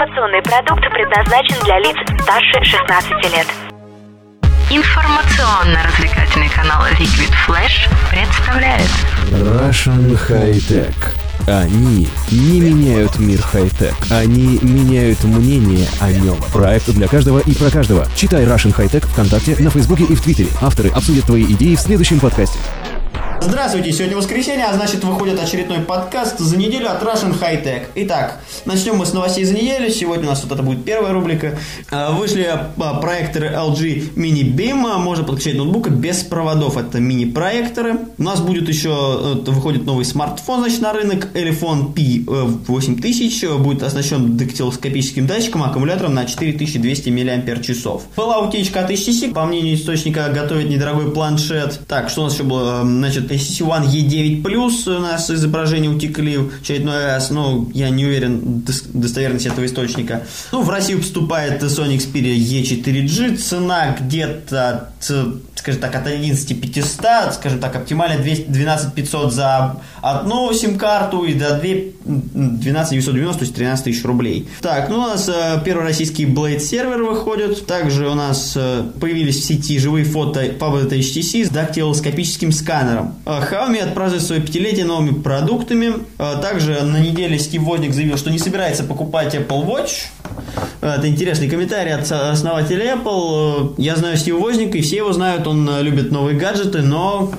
Информационный продукт предназначен для лиц старше 16 лет. Информационно-развлекательный канал Liquid Flash представляет Russian High Tech. Они не меняют мир хай-тек, они меняют мнение о нем. Проект для каждого и про каждого. Читай Russian High Tech ВКонтакте, на Фейсбуке и в Твиттере. Авторы обсудят твои идеи в следующем подкасте. Здравствуйте, сегодня воскресенье, а значит выходит очередной подкаст за неделю от Russian High Tech. Итак, начнем мы с новостей за неделю. Сегодня у нас вот это будет первая рубрика. А, Вышли а, проекторы LG Mini Beam, можно подключать ноутбук без проводов. Это мини-проекторы. У нас будет еще, э, выходит новый смартфон, значит, на рынок. Elephone P8000 будет оснащен дактилоскопическим датчиком, аккумулятором на 4200 мАч. Была утечка от HTC, по мнению источника, готовит недорогой планшет. Так, что у нас еще было? Значит, HTC One E9 Plus у нас изображения утекли в очередной раз, но я не уверен дос- достоверность этого источника. Ну, в Россию поступает Sony Xperia E4G, цена где-то, скажем так, от 11500, скажем так, оптимально 200 12500 за одну сим-карту и до 2 12990, то есть 13 тысяч рублей. Так, ну у нас э, первый российский Blade сервер выходит. Также у нас э, появились в сети живые фото Pablo HTC с дактилоскопическим сканером. Э, Xiaomi отпразднует свое пятилетие новыми продуктами. Э, Также на неделе Стив Возник заявил, что не собирается покупать Apple Watch. Э, Это интересный комментарий от основателя Apple. Я знаю Стива Возника, и все его знают. Он любит новые гаджеты, но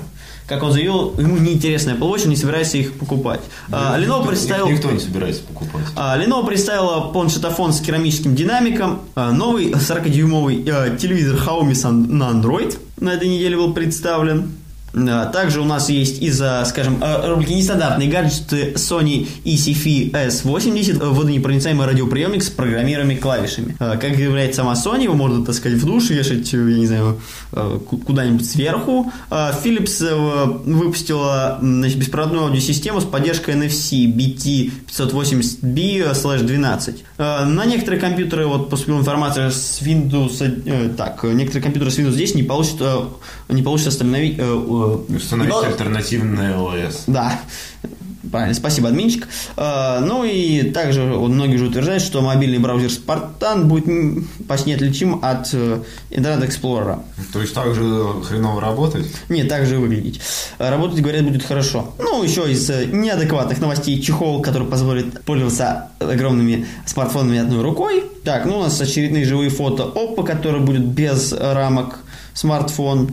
как он заявил, ему неинтересно Apple Watch, он не собирается их покупать. А, Lenovo Никто- представил... Никто не собирается покупать. А, Lenovo представила планшетофон с керамическим динамиком, а, новый 40-дюймовый э, телевизор Xiaomi на Android на этой неделе был представлен. Также у нас есть из-за, скажем, э, рубрики нестандартные гаджеты Sony ECFi S80, э, водонепроницаемый радиоприемник с программируемыми клавишами. А, Как говорит сама Sony, его можно, так сказать, в душ вешать, э, я не знаю, э, ку- куда-нибудь сверху. Philips э, выпустила значит, беспроводную аудиосистему с поддержкой NFC BT580B/12. Э, На некоторые компьютеры, вот поступила информация с Windows, э, так, э, некоторые компьютеры с Windows 10 не получат, э, не получат остановить, э, э, Установить пол- альтернативное ОС. да. Правильно, спасибо, админчик. Э, Ну и также многие же утверждают, что мобильный браузер Spartan будет почти неотличим от э, Internet Explorer. То есть так же хреново работать? Не, так же выглядеть. Э, Работать, говорят, будет хорошо. Ну, еще из э, неадекватных новостей чехол, который позволит пользоваться огромными смартфонами одной рукой. Так, ну у нас очередные живые фото Oppo, который будет без рамок смартфон.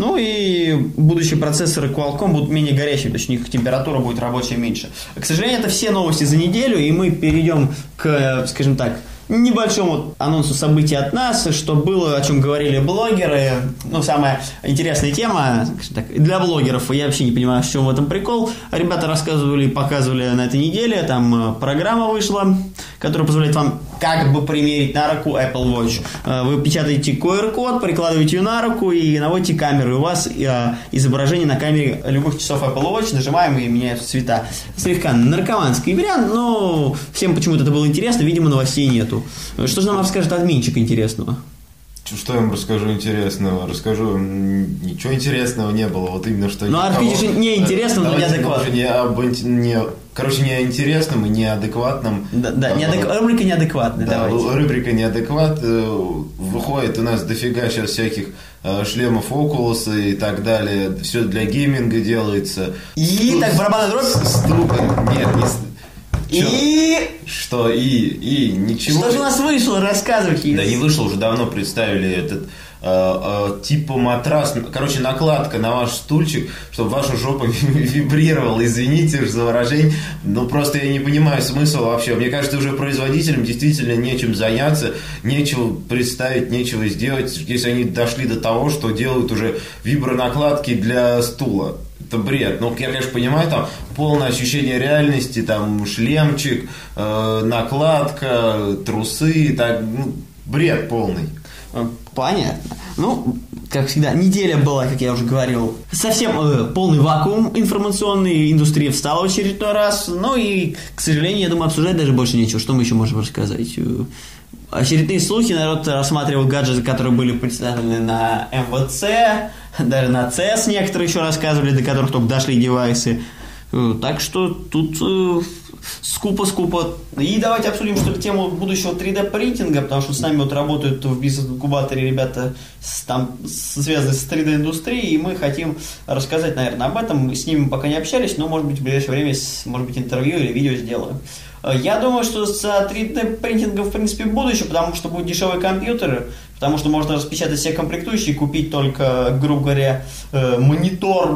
Ну и будущие процессоры Qualcomm будут менее горячими, то есть у них температура будет рабочая меньше. К сожалению, это все новости за неделю, и мы перейдем к, скажем так, небольшому анонсу событий от нас, что было, о чем говорили блогеры. Ну, самая интересная тема так, для блогеров. Я вообще не понимаю, в чем в этом прикол. Ребята рассказывали и показывали на этой неделе. Там э, программа вышла, которая позволяет вам как бы примерить на руку Apple Watch. Э, Вы печатаете QR-код, прикладываете ее на руку и наводите камеру. И у вас э, изображение на камере любых часов Apple Watch. Нажимаем и меняются цвета. Слегка наркоманский вариант, но всем почему-то это было интересно. Видимо, новостей нету. Что же нам расскажет админчик интересного? Что я вам расскажу интересного? Расскажу, ничего интересного не было, вот именно что... Ну, а никого- видишь, не интересно, но неадекватно. Не об не- короче, не интересном и неадекватном. Да, да А, неадек- рубрика неадекватная, Да, давайте. рубрика неадекват. э, Выходит у нас дофига сейчас всяких э, шлемов Oculus и так далее. Все для гейминга делается. И Сту- так, барабанная дробь. ступа- Нет, не... И Что? И? И? Ничего? что же у нас вышло? Рассказывайте. Да не вышло, уже давно представили этот э, э, типа матрас, короче, накладка на ваш стульчик, чтобы ваша жопа вибрировала, извините за выражение, но просто я не понимаю смысла вообще. Мне кажется, уже производителям действительно нечем заняться, нечего представить, нечего сделать, если они дошли до того, что делают уже вибронакладки для стула. Это бред. Ну, я, конечно, понимаю, там полное ощущение реальности, там шлемчик, э, накладка, трусы, так, ну, бред полный. Э, Понятно. Ну, как всегда, неделя была, как я уже говорил, совсем э, полный вакуум информационный, индустрия встала в очередной раз, ну и, к сожалению, я думаю, обсуждать даже больше нечего. Что мы еще можем рассказать? Очередные слухи, народ рассматривал гаджеты, которые были представлены на МВЦ, даже на CES некоторые еще рассказывали, до которых только дошли девайсы. Э, Так что тут э, скупо-скупо. И давайте обсудим, что ли, тему будущего 3D-принтинга, потому что с нами вот работают в бизнес-инкубаторе ребята, с, там, связанные с 3D-индустрией, и мы хотим рассказать, наверное, об этом. Мы с ними пока не общались, но, может быть, в ближайшее время, может быть, интервью или видео сделаем. Э, Я думаю, что за 3D-принтингом, в принципе, будущее, потому что будут дешевые компьютеры, потому что можно распечатать все комплектующие, купить только, грубо говоря, э, монитор.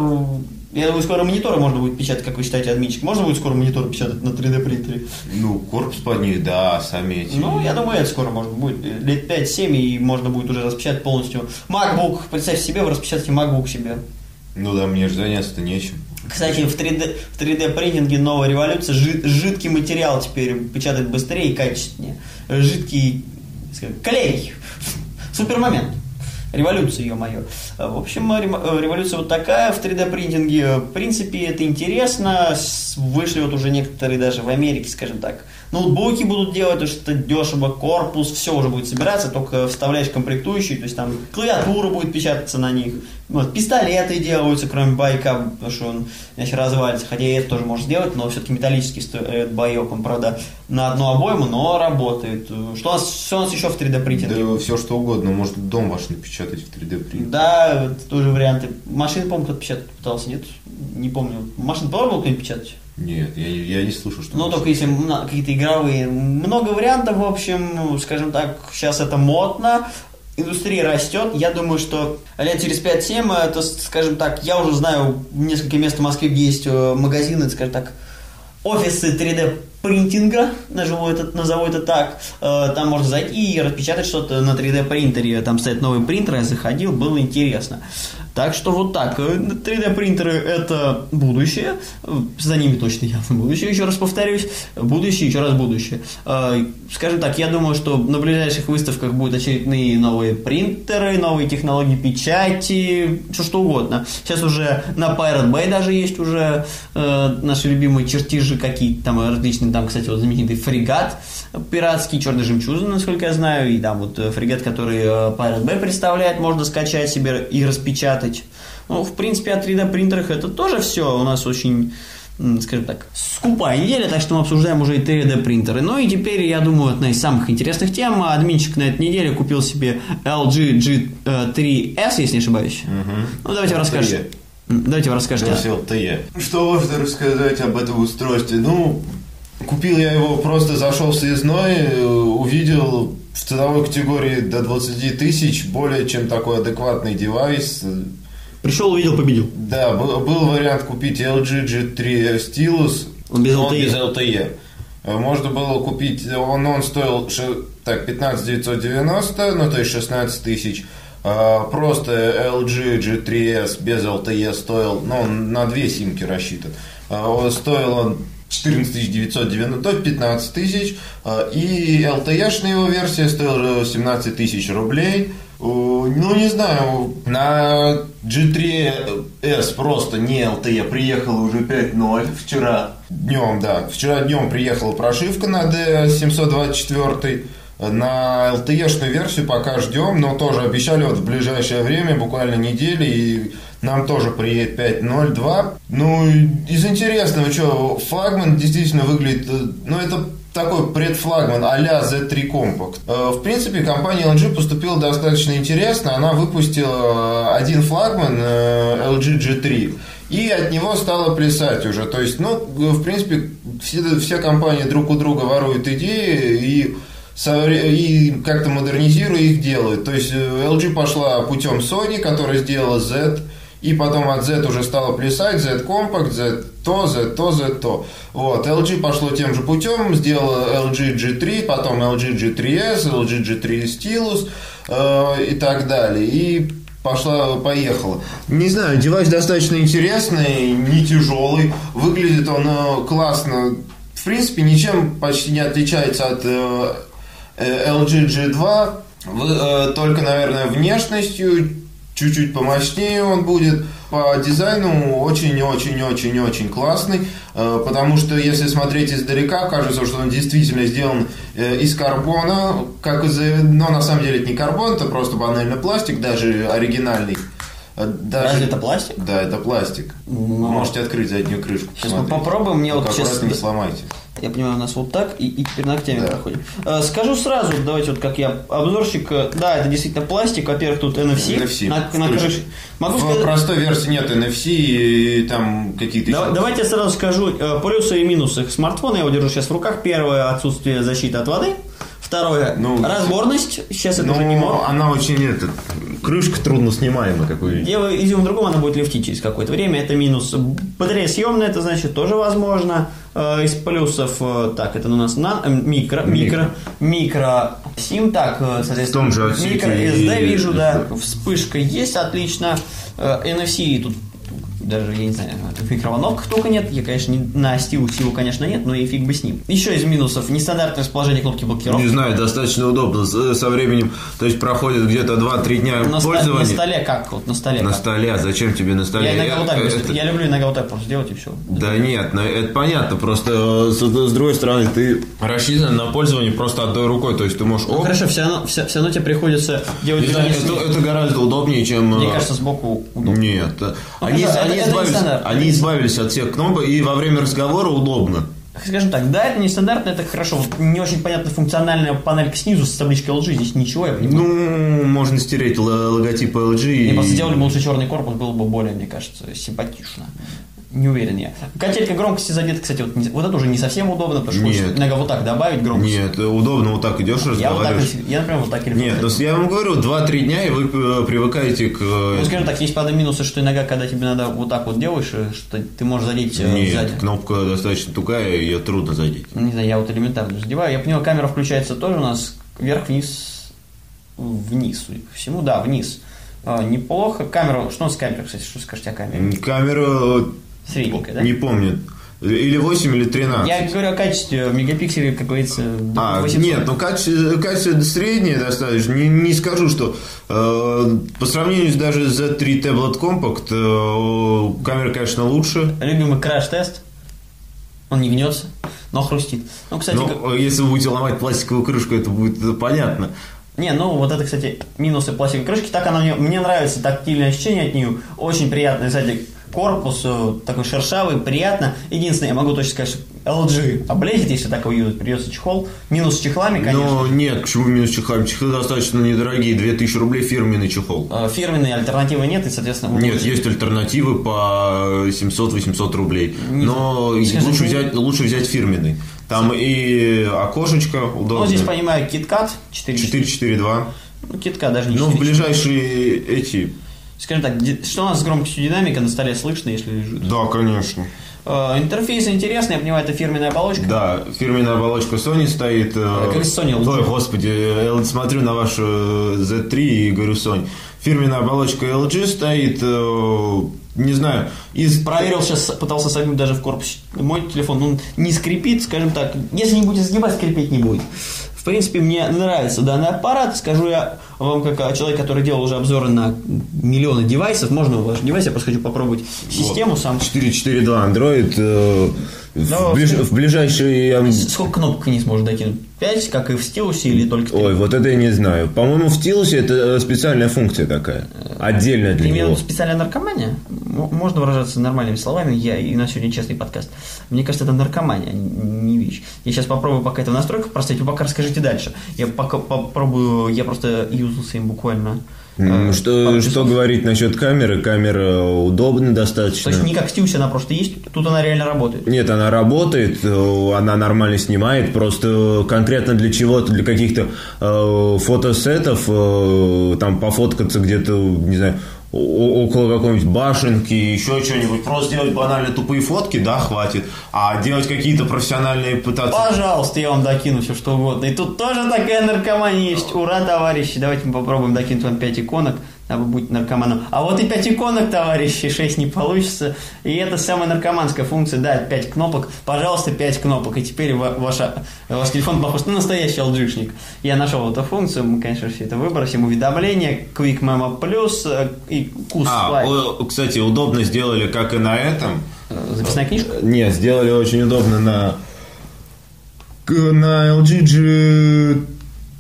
Я думаю, скоро мониторы можно будет печатать, как вы считаете, админчик. Можно будет скоро монитор печатать на 3D-принтере? Ну, корпус под них, да, сами эти. Ну, я думаю, это скоро можно будет. Лет 5-7, и можно будет уже распечатать полностью. MacBook, представьте себе, вы распечатаете MacBook себе. Ну да, мне же заняться-то нечем. Кстати, в 3D, в 3D принтинге новая революция. Жи- жидкий материал теперь печатать быстрее и качественнее. Жидкий, скажем, клей. Супер момент. Революция, ё-моё. В общем, революция вот такая в 3D принтинге. В принципе, это интересно. Вышли вот уже некоторые даже в Америке, скажем так. Ноутбуки будут делать, то что дешево, корпус, все уже будет собираться, только вставляешь комплектующие, то есть там клавиатура будет печататься на них. Вот, пистолеты делаются, кроме байка, потому что он иначе развалится. Хотя и это тоже может сделать, но все-таки металлический стоит боек, он, правда, на одну обойму, но работает. Что у нас, что у нас еще в 3D принтинге? Да все что угодно, может дом ваш напечатать в 3D принтере. Да, тоже варианты. Машины, по-моему, кто-то печатать пытался, нет? Не помню. Машин пробовал кто-нибудь печатать? Нет, я, я не слышу, что... Ну, только если какие-то игровые. Много вариантов, в общем, ну, скажем так, сейчас это модно. Индустрия растет. Я думаю, что лет через 5-7, это, скажем так, я уже знаю несколько мест в Москве, где есть э, магазины, скажем так, офисы 3D принтинга, назову это, назову это так. Э, Там можно зайти и распечатать что-то на 3D принтере. Там стоит новый принтер, я заходил, было интересно. Так что вот так. Э, 3D принтеры это будущее. Э, За ними точно явно будущее, еще раз повторюсь. Будущее, еще раз будущее. Э, Скажем так, я думаю, что на ближайших выставках будут очередные новые принтеры, новые технологии печати, все что угодно. Сейчас уже на Pirate Bay даже есть уже э, наши любимые чертежи какие-то там различные. Там, кстати, вот знаменитый фрегат пиратский, черный жемчужина, насколько я знаю. И там вот э, фрегат, который э, Pirate Bay представляет, можно скачать себе и распечатать. Ну, в принципе, о 3D принтерах это тоже все у нас очень скажем так, скупая неделя, так что мы обсуждаем уже и 3D принтеры. Ну и теперь, я думаю, одна из самых интересных тем. Админчик на этой неделе купил себе LG G3S, если не ошибаюсь. Ну давайте вы расскажете. М, Давайте вы расскажете. Бросил ты. Что можно рассказать об этом устройстве? Ну, купил я его, просто зашел в съездной, э, увидел в ценовой категории до 20 тысяч, более чем такой адекватный девайс. Пришел, увидел, победил. Да, был, был вариант купить LG G3 Stylus. Он без LTE. без LTE. Э, Можно было купить, он, он стоил так, 15 990, ну то есть 16 тысяч. А, Просто LG G3S без LTE стоил, ну он на две симки рассчитан. А, он- Стоил он 14 990, то есть 15 тысяч. А, И LTE-шная его версия стоила 17 тысяч рублей. О, Ну, не знаю, на G3S просто не LTE приехала уже 5.0 вчера днем, да. Вчера днем приехала прошивка на D724. На LTE-шную версию пока ждем, но тоже обещали вот в ближайшее время, буквально недели, и нам тоже приедет 5.02. Ну, из интересного, что флагман действительно выглядит, э, ну, это такой предфлагман а-ля Z3 Compact. Э, В принципе, компания LG поступила достаточно интересно. Она выпустила один флагман э, LG G3 и от него стала плясать уже. То есть, ну, в принципе, все, все компании друг у друга воруют идеи и и как-то модернизируя их делают. То есть LG пошла путем Sony, которая сделала Z, и потом от Z уже стала плясать, Z Compact, Z то, Z то, Z то. Вот, LG пошло тем же путем, сделала LG G3, потом LG G3S, LG G3 Stylus э, и так далее. И пошла, поехала. Не знаю, девайс достаточно интересный, не тяжелый, выглядит он э, классно. В принципе, ничем почти не отличается от э, э, LG G2, Вы, э, только, наверное, внешностью, чуть-чуть помощнее он будет. По дизайну очень-очень-очень-очень классный, э, потому что если смотреть издалека, кажется, что он действительно сделан э, из карбона, как из, но на самом деле это не карбон, это просто банальный пластик, даже оригинальный. А Даже... Разве это пластик? Да, это пластик. Ну. Вы Можете открыть заднюю крышку. Сейчас мы посмотреть. попробуем. Мне вот Только сейчас- не сломайте. Я понимаю, у нас вот так, и, и теперь ногтями Да. проходим. Э, Скажу сразу, давайте вот как я обзорщик, э, да, это действительно пластик, во-первых, тут NFC, NFC. на, на крыше. Могу В сказать, простой версии нет NFC и там какие-то Да- еще- давайте я сразу скажу э, плюсы и минусы смартфона. Я его держу сейчас в руках. Первое отсутствие защиты от воды. Второе Ну, разборность. Сейчас это Ну, уже не модно. она очень это, крышка трудно снимаемая, как вы видите. Дело изюм в другом, она будет лифтить через какое-то время, это минус. Батарея съемная, это значит тоже возможно. Э, Из плюсов, э, так, это у нас на, э, микро, микро, микро, сим, так, соответственно, В том же микро SD и- вижу, да, вспышка есть, отлично. NFC тут даже, я не знаю, микроволновках только нет. Я, конечно, не, на стилусе его, конечно, нет, но и фиг бы с ним. Еще из минусов. Нестандартное расположение кнопки блокировки. Не знаю, достаточно удобно с- со временем. То есть проходит где-то 2-3 дня на, пользования. на столе как? Вот на столе На как? столе, а зачем тебе на столе? Я, иногда Я- вот так, это- я люблю иногда вот так просто сделать и все. Да нет, ну, это понятно, просто э, с, с другой стороны ты рассчитан на пользование просто одной рукой, то есть ты можешь... Ну, оп, хорошо, все равно, все, все равно тебе приходится делать не знаю, это, это гораздо удобнее, чем... Мне э, кажется, сбоку удобно. Нет, э, они, это- они это избавились, они избавились от всех кнопок, и во время разговора удобно. Скажем так, да, это нестандартно, это хорошо. Вот не очень понятно функциональная панелька снизу с табличкой LG, здесь ничего, я понимаю. Ну, можно стереть логотип LG. Мне и- просто сделали бы лучше черный корпус, было бы более, мне кажется, симпатично. Не уверен я. Качелька громкости задета, кстати, вот, вот это уже не совсем удобно, потому что Нет. иногда вот так добавить громкость. Нет, удобно вот так идешь, Я вот так, разговариваешь. я, например, вот так телефон Нет, ну задел. я вам говорю, 2-3 дня, и вы э, привыкаете к... э, Ну, скажем так, есть, правда, минусы, что иногда, когда тебе надо вот так вот делаешь, э, что ты можешь задеть Нет, сзади. кнопка достаточно тугая, ее трудно задеть. Ну, Не знаю, я вот элементарно задеваю. Я понял, камера включается тоже у нас вверх-вниз, вниз, судя по всему, да, вниз. А, неплохо. Камера, что у нас с камерой, кстати, что скажете о камере? Камера... Средненькая, да? Не помню. Или 8, или 13. Я говорю о качестве, в мегапикселе, как говорится, до А, 800. нет, ну качество, качество среднее достаточно. Не, не скажу, что э, по сравнению с даже с Z3 Tablet Compact э, камера, конечно, лучше. Любимый краш-тест. Он не гнется, но хрустит. Ну, кстати, Но как- э, если вы будете ломать пластиковую крышку, это будет э, понятно. Не, ну вот это, кстати, минусы пластиковой крышки. Так она мне, мне нравится, тактильное ощущение от нее. Очень приятный сзади корпус, э, такой шершавый, приятно. Единственное, я могу точно сказать, что LG облезет, если так юзать, придется чехол. Минус с чехлами, конечно. Но нет, почему минус чехлами? Чехлы достаточно недорогие, 2000 рублей фирменный чехол. Э, Фирменной альтернативы нет, и, соответственно... вы Нет, будете- есть альтернативы по 700-800 рублей. Не Но Скажи, лучше ну- взять, лучше взять фирменный. Там и окошечко Ну, удобно. здесь, понимаю, KitKat 4. 442. Ну, KitKat даже не Ну, в 4. ближайшие эти... Скажем так, что у нас с громкостью динамика на столе слышно, если лежит? Да, конечно. Э, Интерфейс интересный, я понимаю, это фирменная оболочка. Да, фирменная оболочка Sony стоит. э, как из Sony LG. Ой, господи, я смотрю на вашу э, Z3 и говорю Sony. Фирменная оболочка LG стоит, не знаю, из... Проверил сейчас, пытался согнуть даже в корпусе. Мой телефон, он не скрипит, скажем так. Если не будет сгибать, скрипеть не будет. В принципе, мне нравится данный аппарат. Скажу я вам, как человек, который делал уже обзоры на миллионы девайсов. Можно ваш девайс, я просто хочу попробовать систему сам. 442 Android. Э, Да, в, ближ- в- ближайшие... э, Сколько кнопок вниз можно докинуть? 5, как и в стилусе, или только три? Ой, вот это я не знаю. По-моему, в стилусе это э, специальная функция такая. Отдельная для Ты него. специальная наркомания? Можно выражаться нормальными словами, я и на сегодня честный подкаст. Мне кажется, это наркомания, а не не вещь. Я сейчас попробую пока это в настройках проставить, вы пока расскажите дальше. Я пока попробую, я просто юзался им буквально. Э, Что, пару что говорить насчет камеры? Камера удобна То достаточно. есть не как в стилусе, она просто есть, тут она реально работает. Нет, она работает, э, она нормально снимает, просто конкретно для чего-то, для каких-то э, фотосетов, э, там пофоткаться где-то, не знаю, около какой-нибудь башенки, еще что-нибудь, просто делать банально тупые фотки, да, хватит, а делать какие-то профессиональные пытаться... Пожалуйста, я вам докину все что угодно. И тут тоже такая наркомания есть. Ура, товарищи, давайте мы попробуем докинуть вам 5 иконок, дабы быть наркоманом. А вот и 5 иконок, товарищи, 6 не получится. И это самая наркоманская функция, да, 5 кнопок. Пожалуйста, 5 кнопок. И теперь ва- ваша, ваш телефон похож на настоящий LG-шник. Я нашел эту функцию, мы, конечно, все это выбросим. Уведомления, Quick Memo Plus э, и Кус А, о, кстати, удобно сделали, как и на этом. Записная книжка. Нет, сделали очень удобно на на LG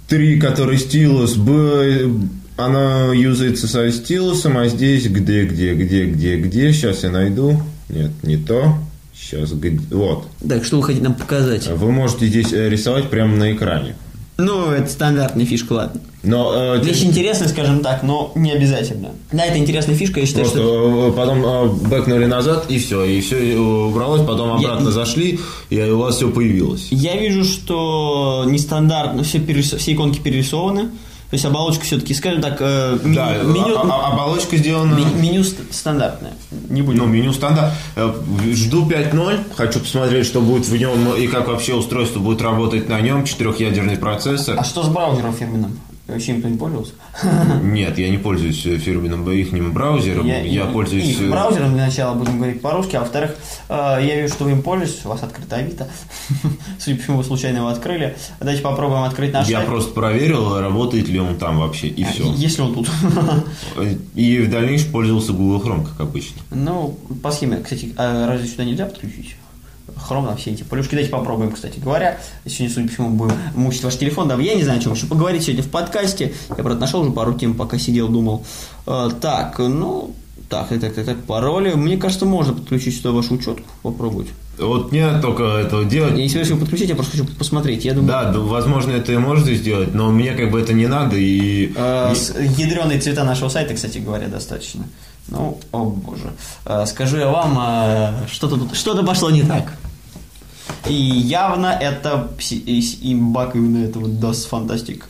G3, который стилус, б- она юзается со стилусом, а здесь где, где, где, где, где. Сейчас я найду. Нет, не то. Сейчас, вот. Так, что вы хотите нам показать? Вы можете здесь э, рисовать прямо на экране. Ну, это стандартная фишка, ладно. Но, э, Вещь интересная, скажем так, но не обязательно. Да, это интересная фишка, я считаю, Просто что... э, потом э, бэкнули назад, и все, и все убралось, потом Я- обратно зашли, и у вас все появилось. Я вижу, что нестандартно, все, перерис- все иконки перерисованы. То есть оболочка все-таки, скажем так, э, ми- Да, меню, а- а- оболочка сделана... меню ст- стандартное. Не будем. Ну, меню стандарт. Э, Жду 5.0. Хочу посмотреть, что будет в нем и как вообще устройство будет работать на нем. Четырехъядерный процессор. А что с браузером фирменным? Вообще никто не пользовался? Нет, я не пользуюсь э, фирменным их браузером. Я, пользуюсь... их э, браузером для начала будем говорить по-русски, а во-вторых, э, я вижу, что вы им пользуетесь, у вас открыто Авито. Судя по всему, вы случайно его открыли. Давайте попробуем открыть наш Я сайт. просто проверил, работает ли он там вообще, и все. Если он тут. И в дальнейшем пользовался Google Chrome, как обычно. Ну, по схеме, кстати, а разве сюда нельзя подключить? Хром на все эти полюшки. Давайте попробуем, кстати говоря. Сегодня, судя по всему, будем мучить ваш телефон. Да, я не знаю, о чем еще поговорить сегодня в подкасте. Я, правда, нашел уже пару тем, пока сидел, думал. Э, так, ну, так, так, так, так, пароли. Мне кажется, можно подключить сюда вашу учетку. Попробовать. Вот не только этого делать. Я не собираюсь его подключить, я просто хочу посмотреть. Я думаю, Да, возможно, это и можете сделать, но мне как бы это не надо, и... Э, Ядреные цвета нашего сайта, кстати говоря, достаточно. Ну, о боже. Э, Скажу я вам, что-то тут, что-то пошло не так. И явно это пси- и с- и баг именно этого DOS Fantastic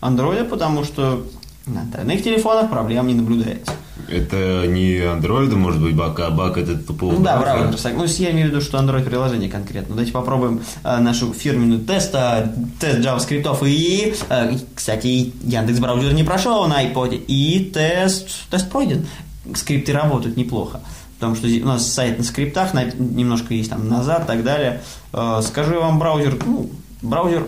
Android, потому что на остальных телефонах проблем не наблюдается. Это не Android, может быть, баг, а баг это тупого Ну да, браузер. Ну, я имею в виду, что Android приложение конкретно. Давайте попробуем э, нашу фирменную тест, э, тест JavaScript и, э, кстати, Яндекс браузер не прошел на iPod, и тест, тест пройден. Скрипты работают неплохо. Потому что у нас сайт на скриптах, немножко есть там назад и так далее. Э, скажу вам, браузер, ну, браузер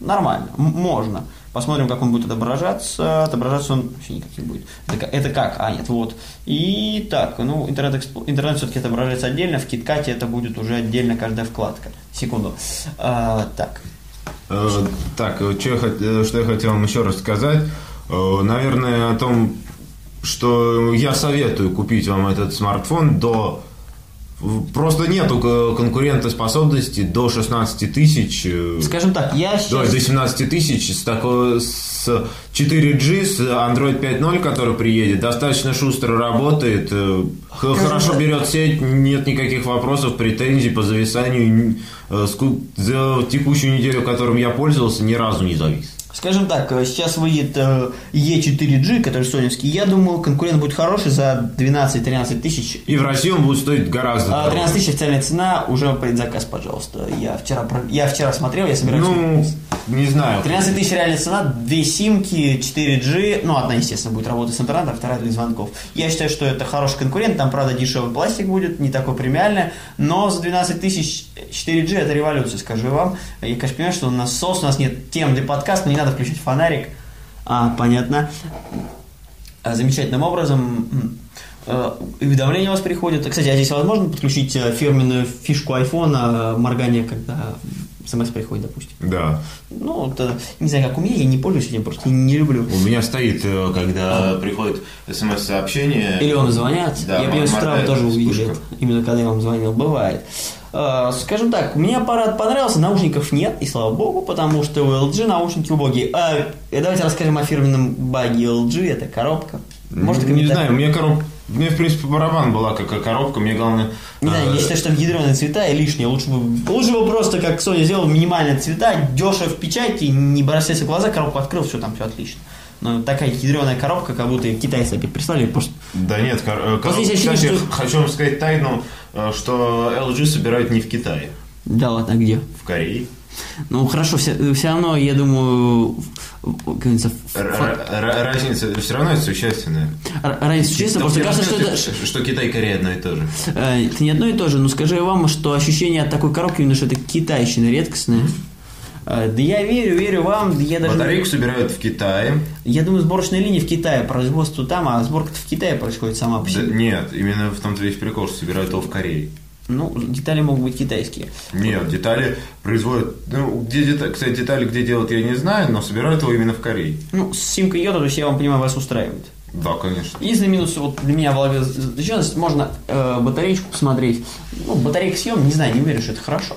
нормально, можно. Посмотрим, как он будет отображаться. Отображаться он вообще никак не будет. Это, это как? А, нет, вот. И так, ну, интернет, интернет все-таки отображается отдельно. В KitKat это будет уже отдельно каждая вкладка. Секунду. А, так. Э, Так, э, что я, э, что я хотел вам еще рассказать. Наверное, о том, что я советую купить вам этот смартфон до... Просто нету конкурентоспособности до 16 тысяч. э, Скажем так, я сейчас... до 17 тысяч с, такой, с 4G, с Android 5.0, который приедет, достаточно шустро работает, э, х- хорошо так. берет сеть, нет никаких вопросов, претензий по зависанию. Э, За текущую неделю, которым я пользовался, ни разу не завис. Скажем так, э, сейчас выйдет э, E4G, который соневский. Я думаю, конкурент будет хороший за 12-13 тысяч. И в России он будет стоить гораздо А, дороже. 13 тысяч официальная цена, уже предзаказ, пожалуйста. Я вчера, я вчера смотрел, я собираюсь... Ну, не знаю. 13 тысяч реальная цена, две симки, 4G, ну, одна, естественно, будет работать с интернетом, вторая для звонков. Я считаю, что это хороший конкурент, там, правда, дешевый пластик будет, не такой премиальный, но за 12 тысяч 4G это революция, скажу вам. Я, конечно, понимаю, что у нас сос, у нас нет тем для подкаста, не надо включать фонарик. А, понятно. А, Замечательным образом э, уведомления у вас приходят. Кстати, а здесь возможно подключить э, фирменную фишку айфона, моргание, когда смс приходит, допустим. Да. Ну, это, не знаю, как у меня, я не пользуюсь этим, просто не люблю. У меня стоит, э, когда приходит смс-сообщение. Или вам звонят. Да, я понимаю, с утра тоже это. Именно когда я вам звонил. Бывает. Э, Скажем так, мне аппарат понравился, наушников нет, и слава богу, потому что у LG наушники убогие. А, э, давайте расскажем о фирменном баге LG, это коробка. Может, не знаю, мне коробка... Мне, в принципе, барабан была какая коробка, мне главное... Не знаю, э, я считаю, что там ядреные цвета и лишнее. Лучше бы, лучше бы просто, как Sony сделал, минимальные цвета, дешево в печати, не бросайся в глаза, коробку открыл, все там все отлично. Но такая ядреная коробка, как будто китайцы опять прислали, просто Да нет, кор- э, коробка- кстати, что- хочу вам сказать тайну, э, что LG собирают не в Китае, Да ладно, а где? в Корее. Ну хорошо, все, все равно, я думаю, говорится, Разница все равно это существенная. разница существенна, просто кажется, что это, что Китай и Корея одно и то же. э, это не одно и то же, но скажу вам, что ощущение от такой коробки, именно что это китайщина редкостная. Э, Да я верю, верю вам, да я даже... Батарейку собирают в Китае. Я думаю, сборочная линия в Китае, производство там, а сборка в Китае происходит сама по Да себе. нет, именно в том-то весь прикол, что собирают его в Корее. Ну, детали могут быть китайские. Нет, детали производят... Ну, где детали, кстати, детали где делают, я не знаю, но собирают его именно в Корее. Ну, с симкой йода, то есть я вам понимаю, вас устраивает. Да, конечно. Единственный минус вот для меня в голове заключенность, можно э, батареечку посмотреть. Ну, батарейка съем, не знаю, не уверен, что это хорошо.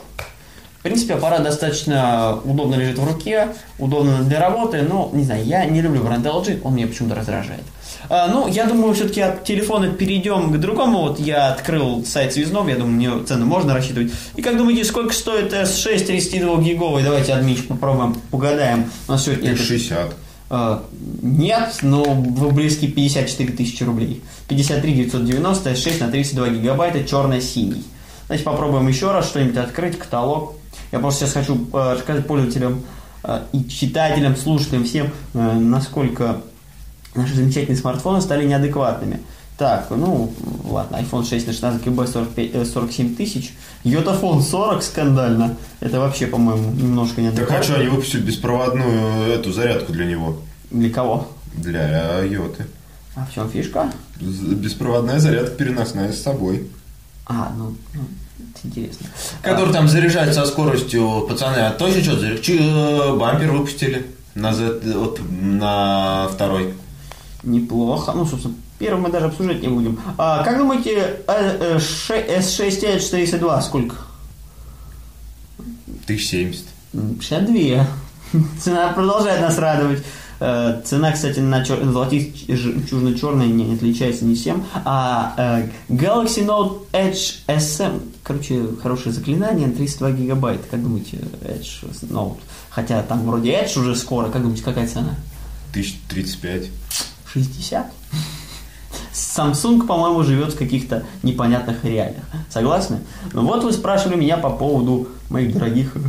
В принципе, аппарат достаточно удобно лежит в руке, удобно для работы, но, не знаю, я не люблю бренд LG, он меня почему-то раздражает. А, ну, я думаю, все-таки от телефона перейдем к другому. Вот я открыл сайт связного, я думаю, мне цену можно рассчитывать. И как думаете, сколько стоит S6 32 гиговый? Давайте, Адмич, попробуем, погадаем. У нас сегодня... это- 60. а, нет, но вы близки 54 тысячи рублей. 53 990, 6 на 32 гигабайта, черно-синий. Давайте попробуем еще раз что-нибудь открыть, каталог. Я просто сейчас хочу э, рассказать пользователям э, и читателям, слушателям, всем, э, насколько наши замечательные смартфоны стали неадекватными. Так, ну, ладно, iPhone 6 на 16 гигабайт 45, э, 47 тысяч. Йотафон 40 скандально. Это вообще, по-моему, немножко Так а неадекватно. что, они выпустили беспроводную эту зарядку для него? Для кого? Для Йоты. А в чем фишка? Беспроводная зарядка переносная с собой. А, ну, ну, это интересно. Который там заряжает со скоростью, пацаны, а точно что? Чи- э, Бампер выпустили на, Z- вот, на второй. Неплохо. Ну, собственно, первый мы даже обсуждать не будем. А, как думаете, э, э, ше- S6 Edge 402 сколько? 1070. М, 62. Цена продолжает нас радовать. Э, Цена, кстати, на чер... жемчужно-черной не отличается ни с чем. А э, Galaxy Note Edge SM, короче, хорошее заклинание, 32 гигабайта. Как думаете, Edge Note? Хотя там вроде Edge уже скоро. Как думаете, какая цена? 1035. 60. Samsung, по-моему, живет в каких-то непонятных реалиях. Согласны? Ну вот вы спрашивали меня по поводу моих дорогих э,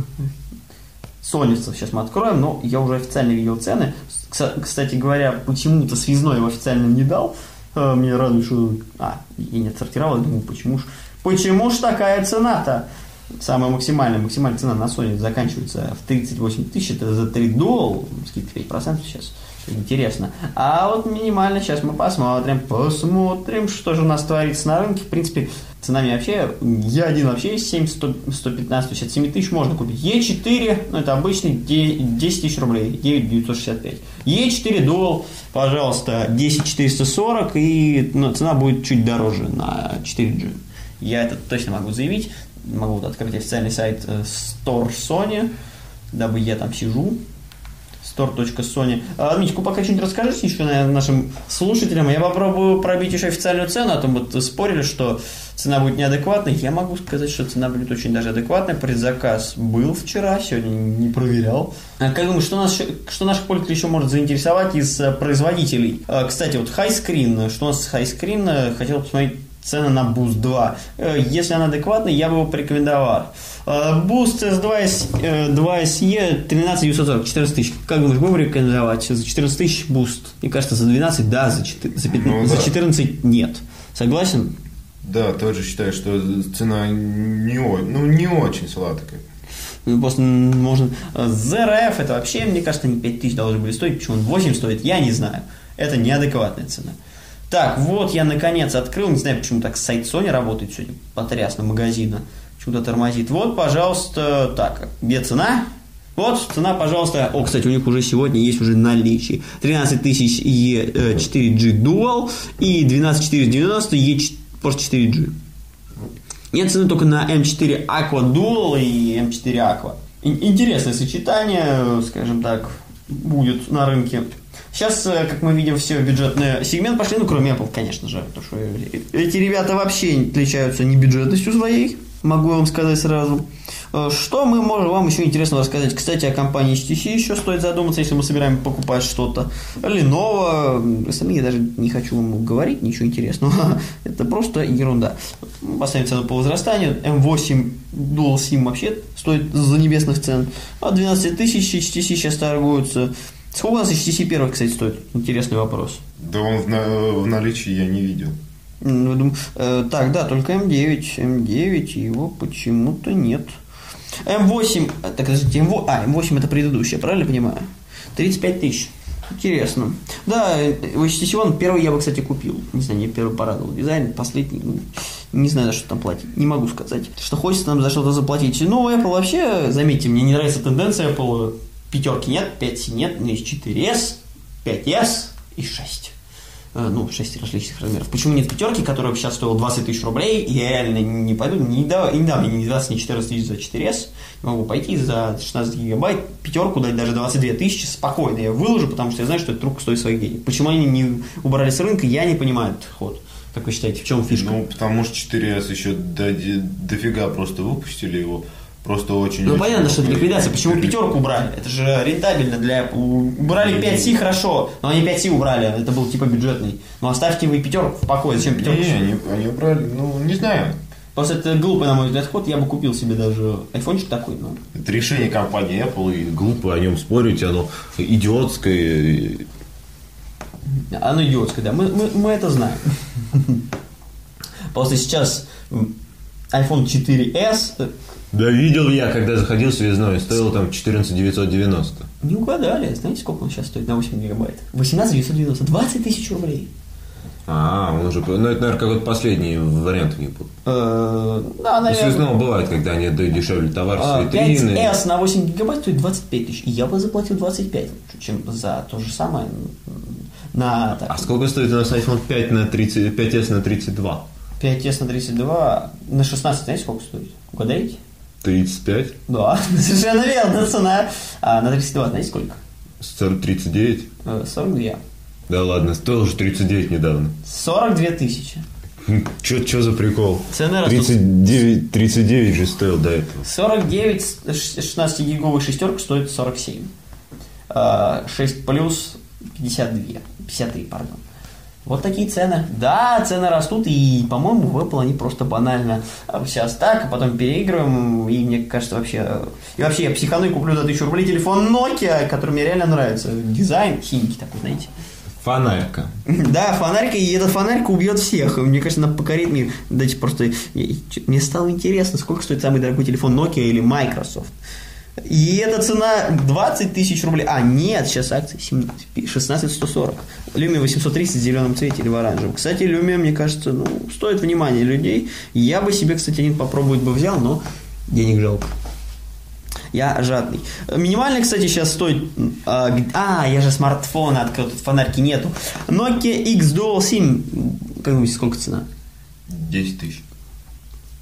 соневцев. Сейчас мы откроем, но я уже официально видел цены. Кстати говоря, почему-то связной в официальном не дал. Э, Меня радует, что... А, я не отсортировал, я думаю, почему ж... Почему ж такая цена-то? Самая максимальная, максимальная цена на Sony заканчивается в 38 тысяч, это за 3 доллара, скидка 5% сейчас. Интересно. А вот минимально сейчас мы посмотрим, посмотрим, что же у нас творится на рынке. В принципе, ценами вообще, Я1 вообще есть 7, 100, 115, то есть от 7 тысяч можно купить. Е4, ну это обычный, де- 10 тысяч рублей, 9 965. Е4 Dual, пожалуйста, 10 440, и ну, цена будет чуть дороже на 4G. Я это точно могу заявить. Могу вот открыть официальный сайт э, Store Sony, дабы я там сижу store.sony. А, Дмитрику, пока что-нибудь расскажите еще, наверное, нашим слушателям. Я попробую пробить еще официальную цену, а то вот спорили, что цена будет неадекватной. Я могу сказать, что цена будет очень даже адекватной. Предзаказ был вчера, сегодня не проверял. А как думаешь, что, нас, что наших пользователей еще может заинтересовать из э, производителей? А, Кстати, вот Highscreen, что у нас с Highscreen, э, хотел посмотреть цены на Boost 2. Э, Если она адекватная, я бы его порекомендовал. Boost S2 S- э, 2 SE 13 940, 14 тысяч. Как думаешь, будем рекомендовать? За 14 тысяч Boost? Мне кажется, за 12 да, за, 4 за, 15 Ну за да. 14 нет. Согласен? Да, тоже считаю, что цена не, ну, не очень сладкая. Ну, Просто можно... ZRF это вообще, мне кажется, не 5 тысяч должны были стоить. Почему он 8 стоит, я не знаю. Это неадекватная цена. Так, вот я наконец открыл. Не знаю, почему так сайт Sony работает сегодня. Потрясно магазина. Почему-то тормозит. Вот, пожалуйста, так, где цена? Вот, цена, пожалуйста. О, кстати, у них уже сегодня есть уже наличие. 13 тысяч E4G Dual и 12490 E просто 4G. Нет цены только на M4 Aqua Dual и M4 Aqua. Ин- Интересное сочетание, э, скажем так, будет на рынке. Сейчас, э, как мы видим, все бюджетный сегмент пошли, ну, кроме Apple, конечно же, потому что э, эти ребята вообще отличаются не бюджетностью своей, могу вам сказать сразу. Э, Что мы можем вам еще интересно рассказать? Кстати, о компании HTC еще стоит задуматься, если мы собираем покупать что-то. Lenovo, сами я даже не хочу вам говорить ничего интересного. Это просто ерунда. Поставим цену по возрастанию. M8 Dual SIM вообще стоит занебесных цен. А 12 тысяч HTC сейчас торгуются. Сколько у нас HTC первый, кстати, стоит? Интересный вопрос. Да он в, на- в наличии я не видел. Ну, думаю, э, так, да, только М9. М9, его почему-то нет. М8, э, так, подождите, М8, а, М8 это предыдущая, правильно понимаю? 35 тысяч. Интересно. Да, э, HTC One первый я бы, кстати, купил. Не знаю, мне первый порадовал дизайн, последний, ну, Не знаю, за что там платить. Не могу сказать. Что хочется нам за что-то заплатить. Ну, Apple вообще, заметьте, мне не нравится тенденция Apple. Пятерки нет, 5 нет, но есть 4S, 5S и 6. Э, Ну, 6 различных размеров. Почему нет пятерки, которая сейчас стоила 20 тысяч рублей? Я реально не пойду, не дам, не дам ни 20, ни 14 тысяч за 4S. Не могу пойти за 16 гигабайт, пятерку дать даже 22 тысячи спокойно. Я выложу, потому что я знаю, что эта трубка стоит своих денег. Почему они не убрали с рынка, я не понимаю этот ход. Как вы считаете, в чем фишка? Ну, потому что 4S еще до, дофига просто выпустили его. Просто очень... Ну, очень понятно, что это много ликвидация. Почему пятерку убрали? Это же рентабельно для. Убрали 5C хорошо, но они 5C убрали. Это был типа бюджетный. Но оставьте вы пятерку в покое. Зачем пятерку? Не, они, они убрали, ну, не знаю. Просто это глупый, на мой взгляд, ход. Я бы купил себе даже айфончик такой. Ну, Это решение компании Apple и Глупо о нем спорить, оно идиотское. оно идиотское, да. Мы, мы, мы это знаем. Просто сейчас iPhone 4S э, Да видел я, когда заходил связной, стоил там 14 990. не угадали. Знаете, сколько он сейчас стоит на 8 гигабайт? 18 990. 20 тысяч рублей. А, он уже... Ну, это, наверное, какой-то последний вариант у них был. Э, Да, наверное. связного бывает, когда они отдают дешевле товар А, с витрины. 5S на 8 гигабайт стоит 25 тысяч. И я бы заплатил 25 лучше, чем за то же самое на так, А сколько стоит у нас iPhone 5 на 30, 5s на 32? 5S на 32, на 16, знаете, сколько стоит? Угадаете? 35? Да, совершенно верно, цена. А на 32, знаете, сколько? 40, 39? Э, 42. Да ладно, стоил же 39 недавно. 42 тысячи. Че, че за прикол? Цены растут. 39, 39 же стоил до этого. 49 с 16-гиговой шестерка стоит 47. А, 6 плюс 52. 53, пардон. Вот такие цены. Да, цены растут, и, по-моему, в Apple они просто банально а, сейчас так, а потом переигрываем, и мне кажется, вообще... И вообще, я психану и куплю за 1000 рублей телефон Nokia, который мне реально нравится. Дизайн синенький такой, знаете. Фонарька. Да, фонарика, и эта фонарика убьет всех. Мне кажется, она покорит мир. Дайте просто... Мне стало интересно, сколько стоит самый дорогой телефон Nokia или Microsoft. И эта цена 20 тысяч рублей. А, нет, сейчас акции 17, 16 140. Lumia 830 в зеленом цвете или в оранжевом. Кстати, Lumia, мне кажется, ну, стоит внимания людей. Я бы себе, кстати, один попробовать бы взял, но денег жалко. Я жадный. Минимальный, кстати, сейчас стоит... А, а, я же смартфон открыл, тут фонарики нету. Nokia X Dual SIM. Как думаете, сколько цена? 10 тысяч.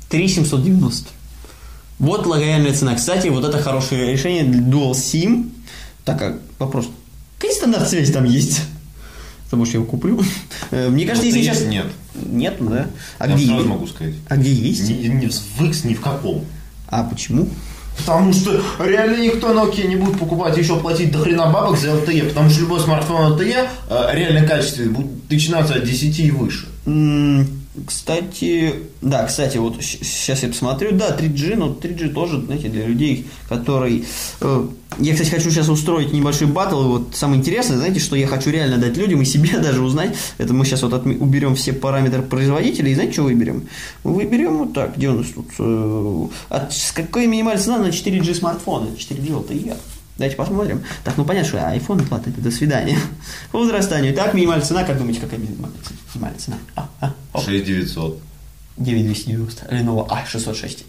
3790. Вот лояльная цена. Кстати, вот это хорошее решение для Dual SIM. Так, а вопрос. Какой стандарт связи там есть? Потому что я его куплю. Э, Мне кажется, если сейчас... нет. Нет, ну да. А Я где сразу есть? могу сказать. А где есть? Ни, в X ни в каком. А почему? Потому что реально никто Nokia не будет покупать еще платить до хрена бабок за LTE, потому что любой смартфон LTE э, реально качественный будет начинаться от 10 и выше. Кстати, да, кстати, вот сейчас я посмотрю, да, 3G, но 3G тоже, знаете, для людей, которые... э, я, кстати, хочу сейчас устроить небольшой батл, вот самое интересное, знаете, что я хочу реально дать людям и себе даже узнать, это мы сейчас вот отме- уберем все параметры производителя, и знаете, что выберем? Мы выберем вот так, где у нас тут, э, от, с какой минимальная цена на 4G смартфона, 4G LTE. Давайте посмотрим. Так, ну понятно, что iPhone платный, это до свидания. По возрастанию. Так, минимальная цена, как думаете, какая минимальная цена? Минимальная цена. А, а, оп. 6900. 9290. Lenovo A606.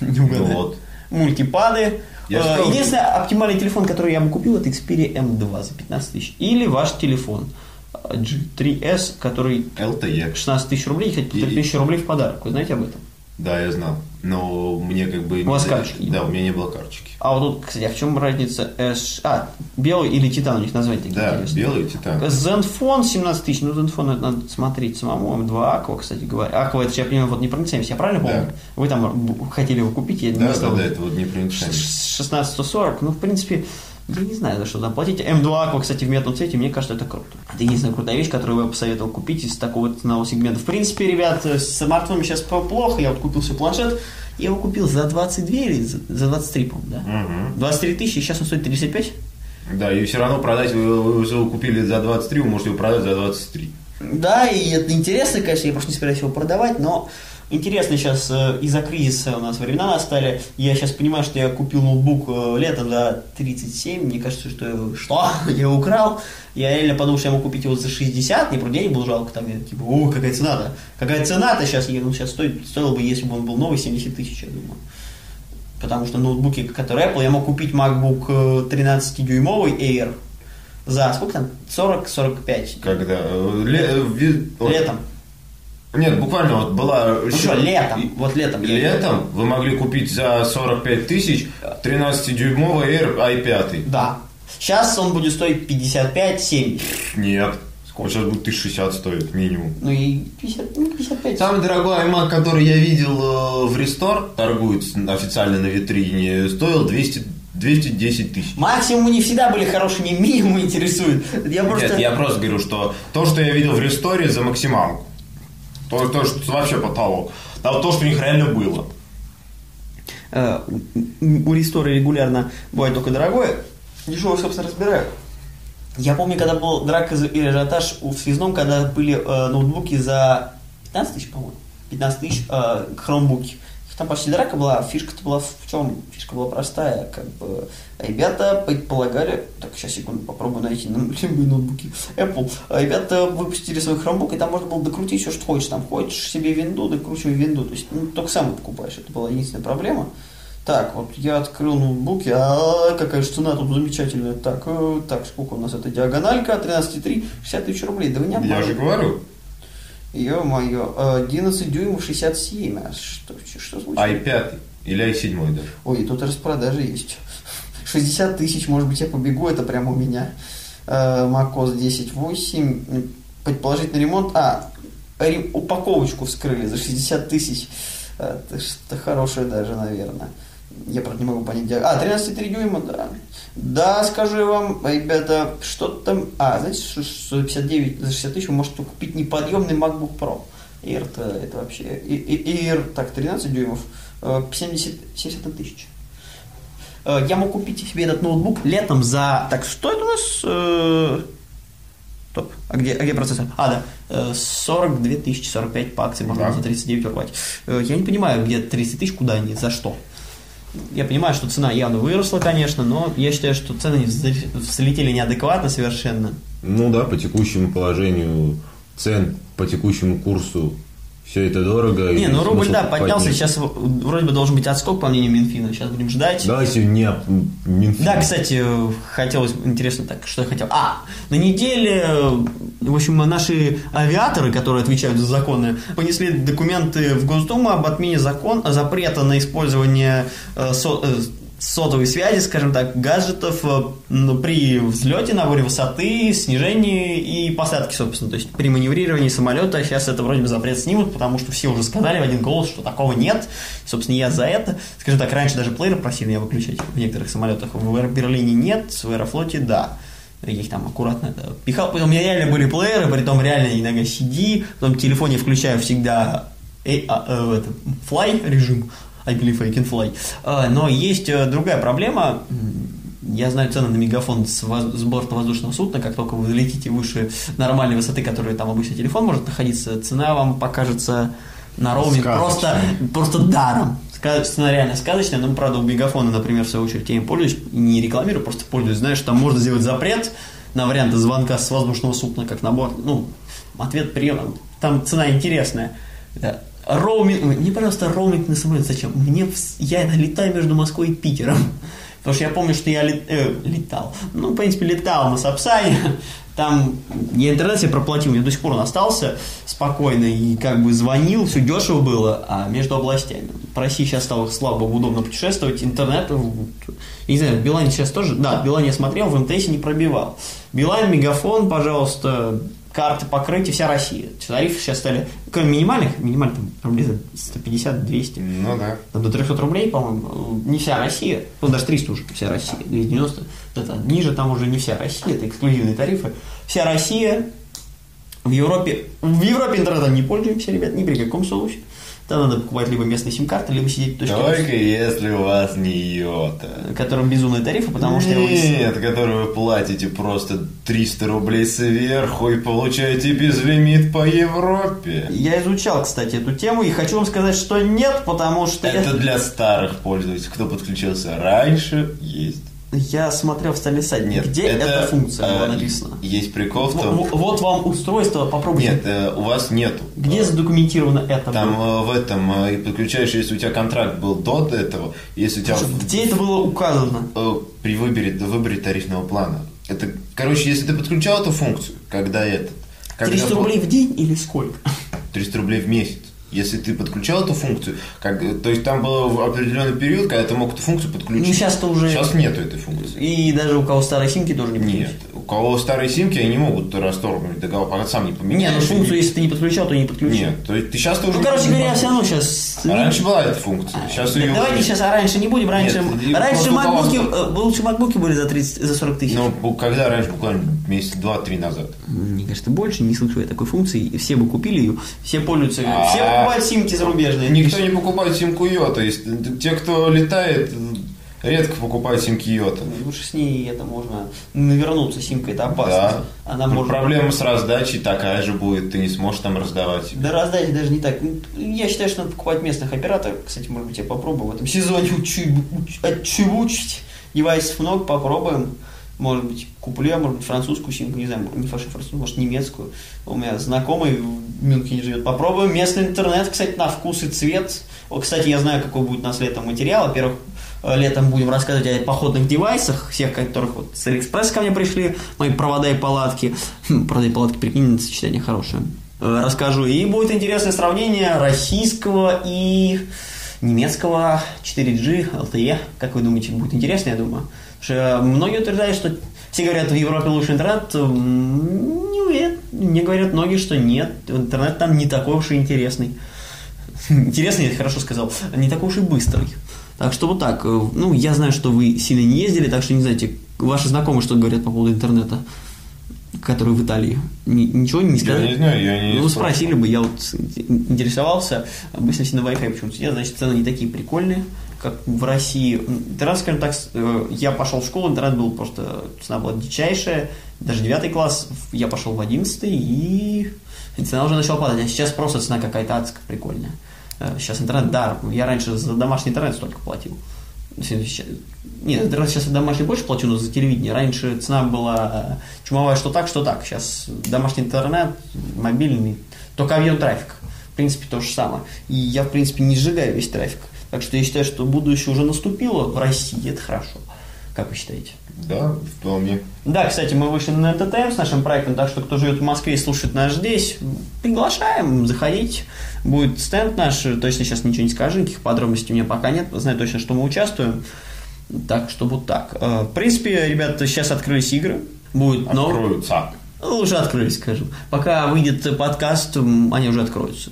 Не. Ну вот. Мультипады. Я Э, Единственный оптимальный телефон, который я бы купил, это Xperia M2 за 15 тысяч. Или ваш телефон э, G3S, который LTE. 16 тысяч рублей, И- 3 тысячи рублей в подарок. Вы знаете об этом? Да, я знал. Но мне как бы... У вас не- карточки не Да, у меня не было карточки. А вот тут, кстати, а в чем разница? S... А, белый или титан у них название такие Да, интересные. белый титан. Zenfone 17 тысяч, ну Zenfone это надо смотреть самому, М2 Aqua, кстати говоря. Aqua это, я понимаю, вот непроницаемость, я правильно помню? Да. Вы там хотели его купить, я не Да, да, стал. да, это вот не принципиально. 1640, ну, в принципе, я не знаю, за что там платить. М2 Aqua, кстати, в метном цвете, мне кажется, это круто. Это единственная крутая вещь, которую я бы посоветовал купить из такого ценового сегмента. В принципе, ребят, с смартфоном сейчас плохо, я вот купил себе планшет, я его купил за 22 или за за 23, по-моему, да? Мгм. 23 тысячи, сейчас он стоит 35? Да, и все равно продать, вы, вы его купили за 23, вы можете его продать за 23. Да, и это интересно, конечно, я просто не собираюсь его продавать, но интересно сейчас э, из-за кризиса у нас времена настали. Я сейчас понимаю, что я купил ноутбук э, летом за 37. Мне кажется, что я- что? Я его украл. Я реально подумал, что я могу купить его за 60. Мне про денег было жалко. Там, я типа, о, какая цена-то? Какая цена-то сейчас? Он сейчас стоит, стоил бы, если бы он был новый, 70 тысяч, я думаю. Потому что ноутбуки, которые Apple, я мог купить MacBook э, 13-дюймовый Air за сколько там? 40-45 Когда? э, ле- э, летом. Нет, буквально вот была... Ну что, летом, вот летом. я- Летом вы могли купить за 45 тысяч 13-дюймовый Air i5. Да. Сейчас он будет стоить 55-70. Нет. Сколько сейчас будет 1060 стоит минимум. Ну и 50, ну, 55. Самый дорогой iMac, который я видел э, в Restore, торгуется официально на витрине, стоил 200, 210 тысяч. Максимум не всегда были хорошие, не минимум интересует. Я просто... Нет, я просто говорю, что то, что я видел в Ресторе, за максималку. То, то что вообще потолок. Там то, что у них реально было. Э, у Рестора регулярно бывает только дорогое, дешевое, собственно, разбирают. Я помню, когда был драка и ажиотаж в связном, когда были э, ноутбуки за 15 тысяч, по-моему, 15 тысяч э, хромбуки. Там почти драка была, фишка-то была в чем? Фишка была простая, как бы ребята предполагали, так, сейчас секунду, попробую найти на любые ноутбуки Apple, ребята выпустили свой хромбук, и там можно было докрутить все, что хочешь, там хочешь себе винду, докручивай винду, то есть ну, только сам покупаешь, это была единственная проблема. Так, вот я открыл ноутбуки, а какая же цена тут замечательная. Так, э, так, сколько у нас это диагональка, 13,3, 60 тысяч рублей. Да вы не Я же обманываете. говорю, Ё-моё, 11 дюймов 67. А что, что случилось? i5 или i7 даже. Ой, тут распродажи есть. 60 тысяч, может быть, я побегу, это прямо у меня. Э, macOS 10.8. Предположительный ремонт. А, упаковочку вскрыли за 60 тысяч. Э, Это что-то хорошее даже, наверное. Я, правда, не могу понять. диаг- А, 13,3 дюйма, да. Да, скажу вам, ребята, что-то там... А, знаете, что что за 59, за 60 тысяч вы можете купить неподъемный MacBook Pro. Air это, это вообще... И, и- Air, так, 13 дюймов, э, 70, 70 тысяч. Э, Я мог купить себе этот ноутбук летом за... Так, что это у нас? Э, Стоп. А где, а где процессор? А, да. Э, 42 тысячи, 45 по акции, можно Да. за 39 рублей. Э, Я не понимаю, где 30 тысяч, куда они, за что. Я понимаю, что цена явно выросла, конечно, но я считаю, что цены взлетели неадекватно совершенно. Ну да, по текущему положению цен, по текущему курсу все это дорого. Не, ну рубль, да, поднялся, нет. сейчас вроде бы должен быть отскок, по мнению Минфина, сейчас будем ждать. Давайте не Минфин. Да, кстати, хотелось, интересно так, что я хотел. А, на неделе, в общем, наши авиаторы, которые отвечают за законы, понесли документы в Госдуму об отмене закон, запрета на использование э, со- э, сотовой связи, скажем так, гаджетов э, м, при взлете, наборе высоты, снижении и посадке, собственно. То есть при маневрировании самолета сейчас это вроде бы запрет снимут, потому что все уже сказали в один голос, что такого нет. Собственно, я за это. Скажем так, раньше даже плееры просили меня выключать в некоторых самолетах. В Берлине нет, в Аэрофлоте да. Я их там аккуратно это пихал. Потом у меня реально были плееры, при том реально иногда CD. Потом в телефоне включаю всегда э, а, э, это, fly режим. I believe I can fly. А, но есть э, другая проблема. Я знаю цены на мегафон с, воз- с борта воздушного судна. Как только вы летите выше нормальной высоты, которой там обычно телефон может находиться, цена вам покажется на роуминг просто, просто даром. Цена реально сказочная, но, правда, у Мегафона, например, в свою очередь, я им пользуюсь, не рекламирую, просто пользуюсь. Знаешь, там можно сделать запрет на варианты звонка с воздушного судна, как набор. Ну, ответ прием. Там цена интересная. Да. Роуминг, мне, пожалуйста, роуминг на самолет зачем? Мне, я летаю между Москвой и Питером. Потому что я помню, что я лет- э, летал. Ну, в принципе, летал на Сапсане. Там я интернет себе проплатил, меня до сих пор он остался спокойно и как бы звонил, все дешево было, а между областями. По России сейчас стало, слава богу, удобно путешествовать, интернет, э, я не знаю, в Билайне сейчас тоже, да, в Билайне я смотрел, в МТС не пробивал. Билайн, Мегафон, пожалуйста, карты покрытия, вся Россия. Тарифы сейчас стали, кроме минимальных, минимальных там рублей за 150-200, Ну да. там до 300 рублей, по-моему, не вся Россия, ну даже 300 уже, вся Россия, 290, это ниже там уже не вся Россия, это эксклюзивные тарифы. Вся Россия в Европе, в Европе интернетом не пользуемся, ребят, ни при каком случае. Там надо покупать либо местные сим-карты, либо сидеть в точке, Только если у вас не йота. которым безумные тарифы, потому что... его не- Нет, который вы платите просто 300 рублей сверху и получаете безлимит по Европе. Я изучал, кстати, эту тему и хочу вам сказать, что нет, потому что я- Это для старых пользователей. Кто подключился раньше, есть. Я смотрел в столе сайт, Нет, где это, эта функция была э, написана. Есть прикол в том... в- Вот вам устройство, попробуйте. Нет, э, у вас нету. Где Э, задокументировано это Там было? э, в этом э, и подключаешь, если у тебя контракт был до этого, если у тебя в- Где это было указано? э, при выборе, выборе тарифного плана. Это, короче, если ты подключал эту функцию, когда этот... когда 300 по- рублей в день или сколько? 300 рублей в месяц. Если ты подключал эту функцию, как, то есть там был определенный период, когда ты мог эту функцию подключить. Ну, щас-то уже- Сейчас нету этой функции. И даже у кого старые симки тоже не Нет. У кого старые симки, они могут расторгнуть договор, пока сам не Не, поменяешь. ну функцию, если ты не подключал, то не подключил. Нет, то есть ты сейчас тоже... Ну, короче говоря, все равно сейчас... А раньше была эта функция. Сейчас ее... Давайте сейчас, а раньше не будем. Раньше, Нет, раньше макбуки, э, лучше макбуки были за 30, за 40 тысяч. Ну, когда раньше, буквально месяца два-три назад. Мне кажется, больше не слышу я такой функции. и Все бы купили ее, все пользуются, А. все покупают симки зарубежные. Никто не покупает симку Йота. Есть те, кто летает, редко покупают симки Йота. Лучше с ней это можно навернуться, симка это опасно. Да. Она Ну, может... Проблема с раздачей такая же будет, ты не сможешь там раздавать. Да раздать даже не так. Я считаю, что надо покупать местных операторов. Кстати, может быть, я попробую в этом сезоне учу- уч- отчебучить. Девайсов много, попробуем. Может быть, куплю, я, может быть, французскую симку, не знаю, не французскую, может, немецкую. У меня знакомый в Мюнхене живет. Попробуем местный интернет, кстати, на вкус и цвет. Вот, кстати, я знаю, какой будет у нас летом материал. Во-первых, э, летом будем рассказывать о походных девайсах, всех которых вот с Алиэкспресс ко мне пришли, мои провода и палатки. Хм, провода и палатки, прикинь, сочетание хорошее. Э, Расскажу. И будет интересное сравнение российского и немецкого 4G, LTE. Как вы думаете, будет интересно, я думаю? Потому что многие утверждают, что все говорят, в Европе лучше интернет. Не уверен. Мне говорят многие, что нет. Интернет там не такой уж и интересный. Интересный, я хорошо сказал. Не такой уж и быстрый. Так что вот так. Э, Ну, я знаю, что вы сильно не ездили, так что не знаете, ваши знакомые что говорят по поводу интернета, который в Италии. Ни- ничего не сказали? не знаю, я не Ну, спрашивал. спросили бы, я вот интересовался. Обычно все на Wi-Fi почему-то сидят, значит, цены не такие прикольные, как в России. Интернет, скажем так, э, я пошел в школу, интернет был просто, цена была дичайшая. Даже 9 класс, я пошел в 11 и цена уже начала падать. А сейчас просто цена какая-то адская прикольная. Э, Сейчас интернет даром. Я раньше за домашний интернет столько платил. Нет, сейчас я домашний больше плачу, но за телевидение. Раньше цена была э, чумовая, что так, что так. Сейчас домашний интернет, мобильный, только авиатрафик. В принципе, то же самое. И я, в принципе, не сжигаю весь трафик. Так что я считаю, что будущее уже наступило в России. Это хорошо. Как вы считаете? Да, вполне. Да, кстати, мы вышли на НТТМ с нашим проектом, так что кто живет в Москве и слушает нас здесь, приглашаем, заходить. Будет стенд наш, точно сейчас ничего не скажу, никаких подробностей у меня пока нет, знаю точно, что мы участвуем. Так что вот так. Э, В принципе, ребята, сейчас открылись игры. Будет. Откроются. Ну, уже открылись, скажем. Пока выйдет подкаст, они уже откроются.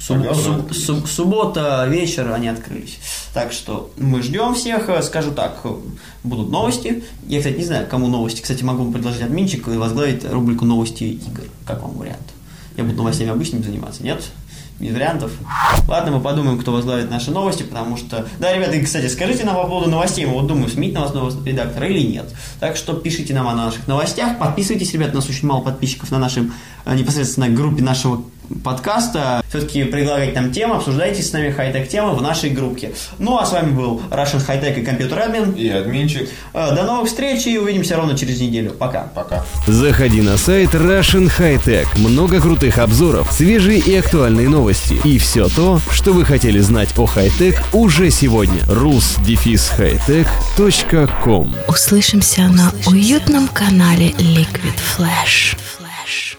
Суб- суб- суб- суббота, вечер, они открылись. Так что мы ждем всех. Скажу так, будут новости. Я, кстати, не знаю, кому новости. Кстати, могу предложить админчик и возглавить рубрику новости игр. Как вам вариант? Я буду новостями обычными заниматься, нет? Без вариантов. Ладно, мы подумаем, кто возглавит наши новости, потому что... Да, ребята, и, кстати, скажите нам по поводу новостей. Мы вот думаем, сменить на вас нового редактора или нет. Так что пишите нам о наших новостях. Подписывайтесь, ребята, у нас очень мало подписчиков на нашей э, непосредственно группе нашего подкаста. Все-таки предлагайте нам темы, обсуждайте с нами хай-тек темы в нашей группе. Ну, а с вами был Russian High-Tech и компьютер админ. И админчик. Э, До новых встреч и увидимся ровно через неделю. Пока. Пока. Заходи на сайт Russian High Tech. Много крутых обзоров, свежие и актуальные новости. И все то, что вы хотели знать о хай-тек уже сегодня. rus-hightech.com Услышимся на уютном канале Liquid Flash. Flash.